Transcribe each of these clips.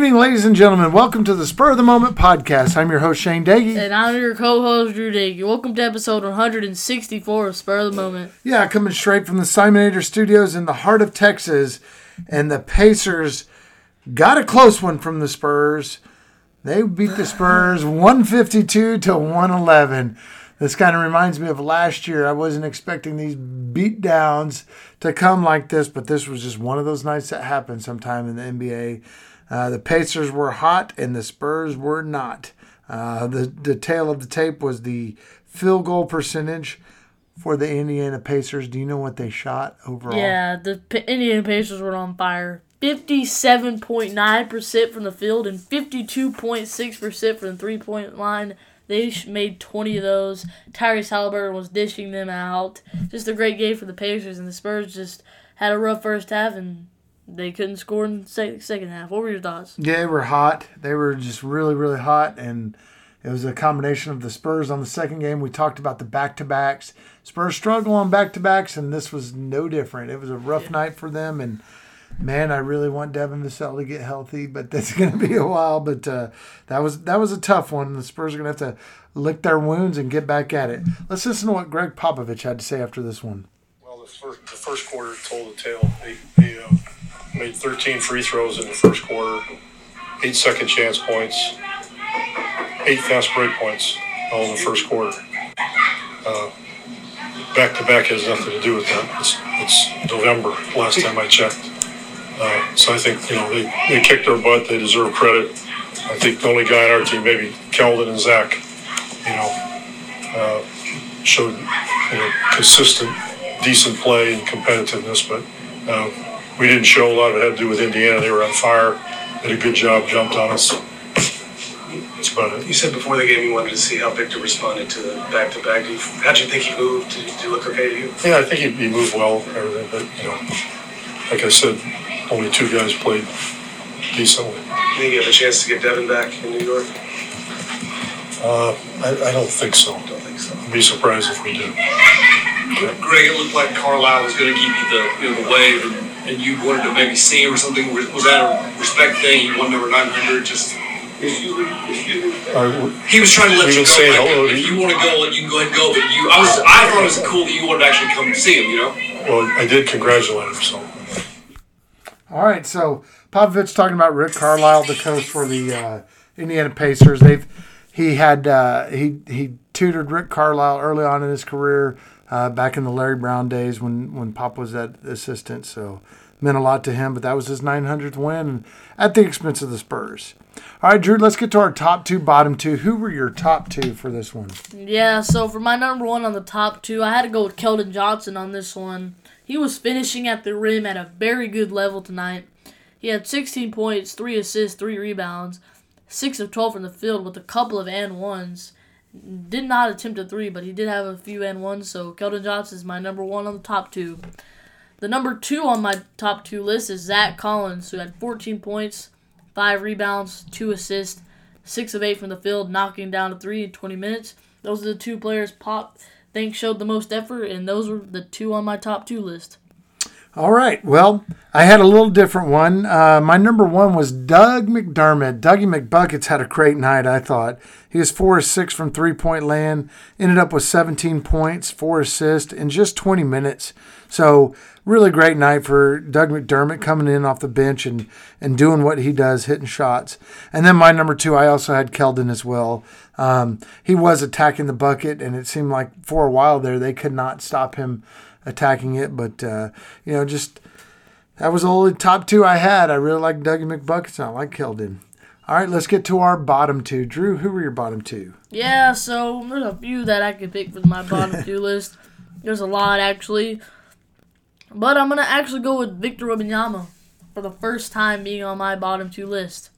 Evening, ladies and gentlemen. Welcome to the Spur of the Moment podcast. I'm your host, Shane Doege. And I'm your co-host Drew Doege. Welcome to episode 164 of Spur of the Moment. Yeah, coming straight from the Simonator Studios in the heart of Texas. And the Pacers got a close one from the Spurs. They beat the Spurs 152 to 111. This kind of reminds me of last year. I wasn't expecting these beat downs to come like this, but this was just one of those nights that happened sometime in the NBA. Uh, the Pacers were hot and the Spurs were not. Uh, the, the tail of the tape was the field goal percentage for the Indiana Pacers. Do you know what they shot overall? Yeah, the P- Indiana Pacers were on fire. 57.9% from the field and 52.6% from the three point line. They made 20 of those. Tyrese Halliburton was dishing them out. Just a great game for the Pacers, and the Spurs just had a rough first half and they couldn't score in the second half. What were your thoughts? Yeah, they were hot. They were just really, really hot, and it was a combination of the Spurs on the second game. We talked about the back to backs. Spurs struggle on back to backs, and this was no different. It was a rough night for them, and man, I really want Devin Vassell to get healthy, but that's going to be a while. But uh, that was that was a tough one. The Spurs are going to have to lick their wounds and get back at it. Let's listen to what Gregg Popovich had to say after this one. Well, the first, the first quarter told the tale. They, they uh, made 13 free throws in the first quarter, eight second chance points, eight fast break points all in the first quarter. Back to back has nothing to do with that. It's, it's November, last time I checked. Uh, so I think, you know, they, they kicked their butt. They deserve credit. I think the only guy on our team, maybe Keldon and Zach, you know, uh, showed you know, consistent, decent play and competitiveness, but uh, we didn't show a lot of it had to do with Indiana. They were on fire, did a good job, jumped on us. That's about it. You said before the game you wanted to see how Victor responded to the back-to-back. Do you- How'd you think he moved? Did he look okay to you? Yeah, I think he, he moved well, everything, but you know, like I said, only two guys played decently. You think you have a chance to get Devin back in New York? Uh, I, I don't think so. Don't think so. I'd be surprised if we did. Gregg, it looked like Carlisle was going to give you the, you know, the wave, and, and you wanted to maybe see him or something. Was, was that a respect thing? You won number 900. Just All right, he was trying to let you been go. saying like, hello if you. you want to go, you can go ahead and go. But you, I was, I thought it was cool that you wanted to actually come see him. You know. well, I did congratulate him, so. All right, so Popovich talking about Rick Carlisle, the coach for the uh, Indiana Pacers. They've he had uh, he he tutored Rick Carlisle early on in his career, uh, back in the Larry Brown days when when Pop was that assistant. So meant a lot to him. But that was his 900th win at the expense of the Spurs. All right, Drew, let's get to our top two, bottom two. Who were your top two for this one? Yeah, so for my number one on the top two, I had to go with Keldon Johnson on this one. He was finishing at the rim at a very good level tonight. He had 16 points, 3 assists, 3 rebounds, 6 of 12 from the field with a couple of and ones. Did not attempt a 3, but he did have a few and ones, so Keldon Johnson is my number one on the top two. The number two on my top two list is Zach Collins, who had 14 points, 5 rebounds, 2 assists, 6 of 8 from the field, knocking down a 3 in 20 minutes. Those are the two players Pop think showed the most effort, and those were the two on my top two list. All right. Well, I had a little different one. Uh, my number one was Doug McDermott. Dougie McBuckets had a great night, I thought. He was four or six from three point land, ended up with 17 points, four assists in just 20 minutes. So, really great night for Doug McDermott coming in off the bench and, and doing what he does, hitting shots. And then my number two, I also had Keldon as well. Um, he was attacking the bucket, and it seemed like for a while there they could not stop him attacking it. But, uh, you know, just that was the only top two I had. I really like Dougie McBuckets. and I like Keldon. All right, let's get to our bottom two. Drew, who were your bottom two? Yeah, so there's a few that I could pick for my bottom two list. There's a lot actually. But I'm gonna actually go with Victor Wembanyama for the first time being on my bottom two list.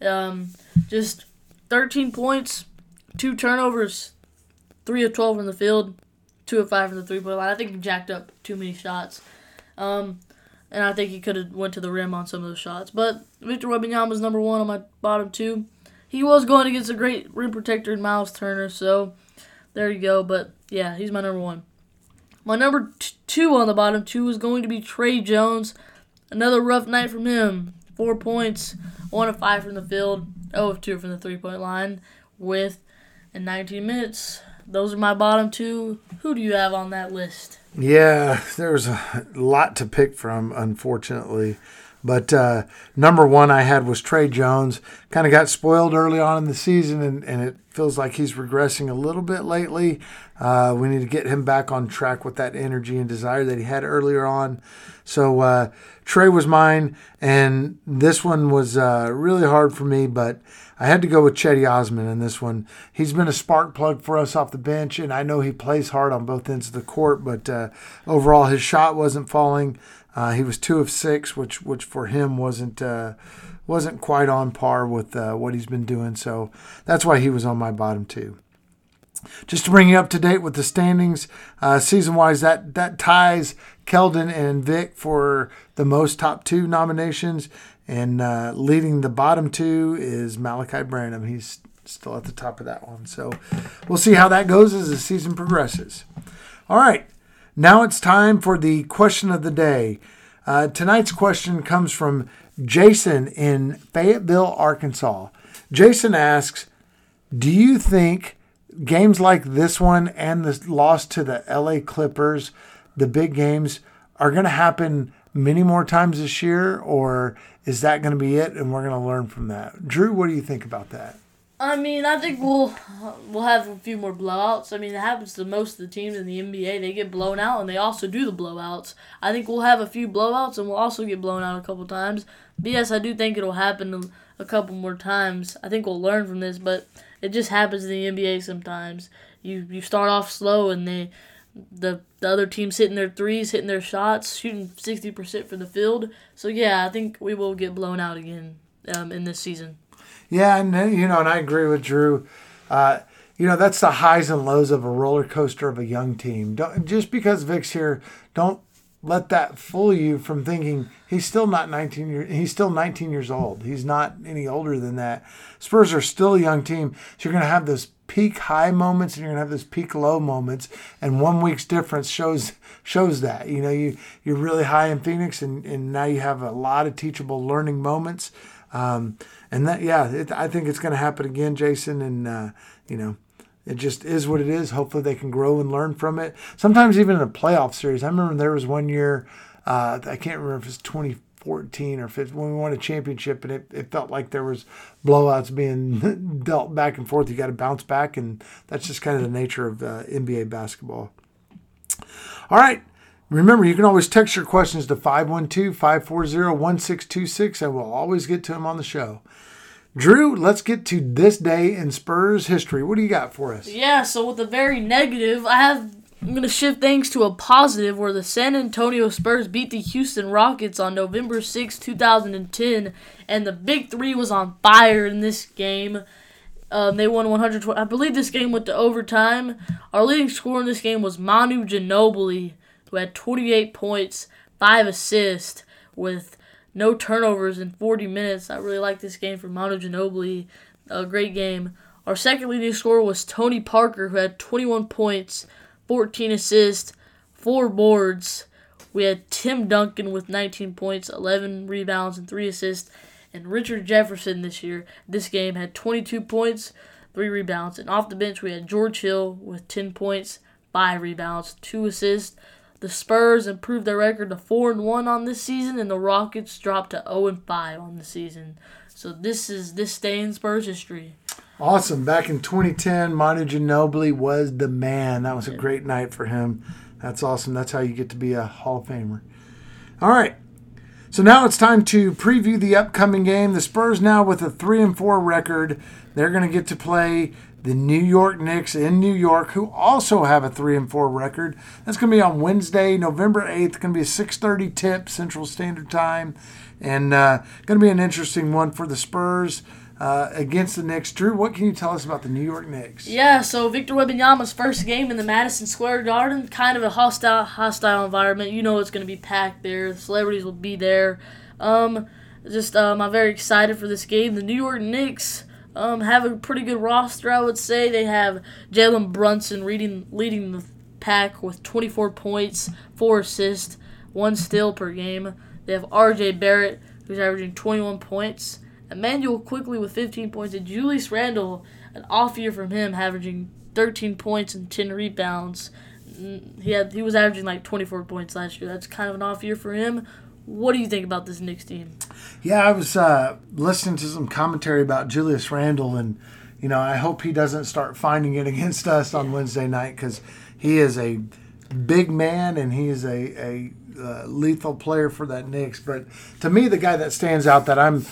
Um, just 13 points, two turnovers, three of 12 from the field, two of five from the three point line. I think he jacked up too many shots. Um, and I think he could have went to the rim on some of those shots. But Victor Wembanyama is number one on my bottom two. He was going against a great rim protector in Myles Turner, so there you go. But yeah, he's my number one. My number t- two on the bottom two is going to be Tre Jones. Another rough night from him. Four points, one of five from the field, 0 of two from the three point line, with in 19 minutes. Those are my bottom two. Who do you have on that list? Yeah, there's a lot to pick from, unfortunately. But uh, number one I had was Tre Jones. Kind of got spoiled early on in the season, and, and it feels like he's regressing a little bit lately. Uh, we need to get him back on track with that energy and desire that he had earlier on. So uh, Tre was mine, and this one was uh, really hard for me, but I had to go with Cedi Osman in this one. He's been a spark plug for us off the bench, and I know he plays hard on both ends of the court, but uh, overall his shot wasn't falling. Uh, he was two of six, which which for him wasn't uh, wasn't quite on par with uh, what he's been doing. So that's why he was on my bottom two. Just to bring you up to date with the standings, uh, season wise, that that ties Keldon and Vic for the most top two nominations, and uh, leading the bottom two is Malaki Branham. He's still at the top of that one. So we'll see how that goes as the season progresses. All right. Now it's time for the question of the day. Uh, tonight's question comes from Jason in Fayetteville, Arkansas. Jason asks Do you think games like this one and the loss to the LA Clippers, the big games, are going to happen many more times this year, or is that going to be it and we're going to learn from that? Drew, what do you think about that? I mean, I think we'll we'll have a few more blowouts. I mean, it happens to most of the teams in the NBA. They get blown out, and they also do the blowouts. I think we'll have a few blowouts, and we'll also get blown out a couple times. But yes, I do think it'll happen a couple more times. I think we'll learn from this, but it just happens in the NBA sometimes. You you start off slow, and they the the other team's hitting their threes, hitting their shots, shooting sixty percent from the field. So yeah, I think we will get blown out again um, in this season. Yeah, and you know, and I agree with Drew. Uh, you know, that's the highs and lows of a roller coaster of a young team. Don't, just because Vic's here, don't let that fool you from thinking he's still not 19 years he's still 19 years old he's not any older than that spurs are still a young team so you're going to have those peak high moments and you're going to have those peak low moments and one week's difference shows shows that you know you you're really high in phoenix and, and now you have a lot of teachable learning moments um, and that yeah it, i think it's going to happen again jason and uh, you know it just is what it is. Hopefully, they can grow and learn from it. Sometimes, even in a playoff series, I remember there was one year, uh, I can't remember if it was 2014 or 15, when we won a championship, and it, it felt like there was blowouts being dealt back and forth. You got to bounce back, and that's just kind of the nature of uh, NBA basketball. All right. Remember, you can always text your questions to 512 540 1626, and we'll always get to them on the show. Drew, let's get to this day in Spurs history. What do you got for us? Yeah, so with a very negative, I have I'm gonna shift things to a positive where the San Antonio Spurs beat the Houston Rockets on November 6, 2010, and the Big Three was on fire in this game. Um, they won 120. I believe this game went to overtime. Our leading scorer in this game was Manu Ginobili, who had 28 points, five assists, with no turnovers in 40 minutes. I really like this game from Manu Ginobili. A great game. Our second leading scorer was Tony Parker, who had 21 points, 14 assists, 4 boards. We had Tim Duncan with 19 points, 11 rebounds, and 3 assists. And Richard Jefferson this year, this game, had 22 points, 3 rebounds. And off the bench, we had George Hill with 10 points, 5 rebounds, 2 assists. The Spurs improved their record to four and one on this season, and the Rockets dropped to zero and five on the season. So this is this day in Spurs history. Awesome. Back in 2010, Manu Ginobili was the man. That was a great night for him. That's awesome. That's how you get to be a Hall of Famer. All right. So now it's time to preview the upcoming game. The Spurs now with a three and four record. They're going to get to play the New York Knicks in New York, who also have a three and four record. That's going to be on Wednesday, November eighth. Going to be a six thirty tip Central Standard Time, and uh, going to be an interesting one for the Spurs. Uh, against the Knicks. Drew, what can you tell us about the New York Knicks? Yeah, so Victor Wembanyama's first game in the Madison Square Garden, kind of a hostile hostile environment. You know it's going to be packed there. The celebrities will be there. Um, just um, I'm very excited for this game. The New York Knicks um, have a pretty good roster, I would say. They have Jalen Brunson leading leading the pack with 24 points, four assists, one steal per game. They have R.J. Barrett, who's averaging 21 points. Immanuel Quickley with 15 points, and Julius Randle, an off year from him, averaging 13 points and 10 rebounds. He had he was averaging like 24 points last year. That's kind of an off year for him. What do you think about this Knicks team? Yeah, I was uh, listening to some commentary about Julius Randle, and you know, I hope he doesn't start finding it against us on Wednesday night because he is a big man and he is a, a uh, lethal player for that Knicks. But to me, the guy that stands out that I'm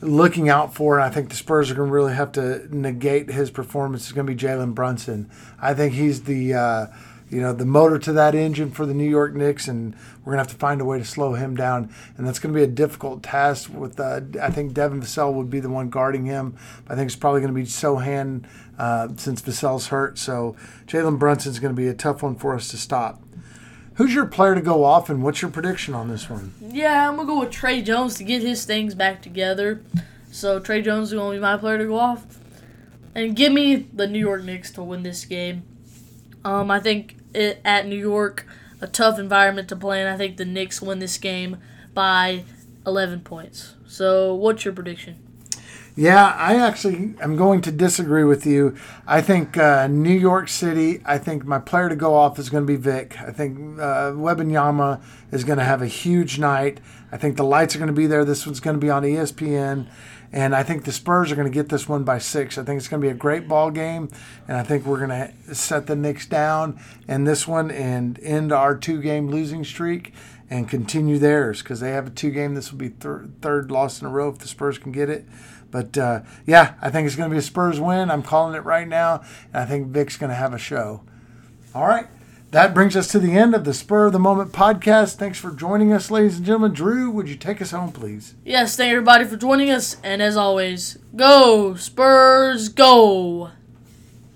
looking out for, and I think the Spurs are going to really have to negate his performance is going to be Jalen Brunson. I think he's the uh, you know the motor to that engine for the New York Knicks, and we're gonna have to find a way to slow him down, and that's to be a difficult task. With uh, I think Devin Vassell would be the one guarding him. I think it's probably to be Sochan uh, since Vassell's hurt, so Jalen Brunson's to be a tough one for us to stop. Who's your player to go off, and what's your prediction on this one? Yeah, I'm gonna go with Tre Jones to get his things back together. So Tre Jones is gonna be my player to go off, and give me the New York Knicks to win this game. Um, I think at New York, a tough environment to play in. I think the Knicks win this game by 11 points. So, what's your prediction? Yeah, I actually am going to disagree with you. I think uh, New York City. I think my player to go off is going to be Vic. I think uh, Wembanyama is going to have a huge night. I think the lights are going to be there. This one's going to be on ESPN, and I think the Spurs are going to get this one by six. I think it's going to be a great ball game, and I think we're going to set the Knicks down in this one and end our two-game losing streak and continue theirs because they have a two-game. This will be thir- third loss in a row if the Spurs can get it. But uh, yeah, I think it's going to be a Spurs win. I'm calling it right now, and I think Vic's going to have a show. All right. That brings us to the end of the Spur of the Moment podcast. Thanks for joining us, ladies and gentlemen. Drew, would you take us home, please? Yes, thank everybody for joining us, and as always, go Spurs, go!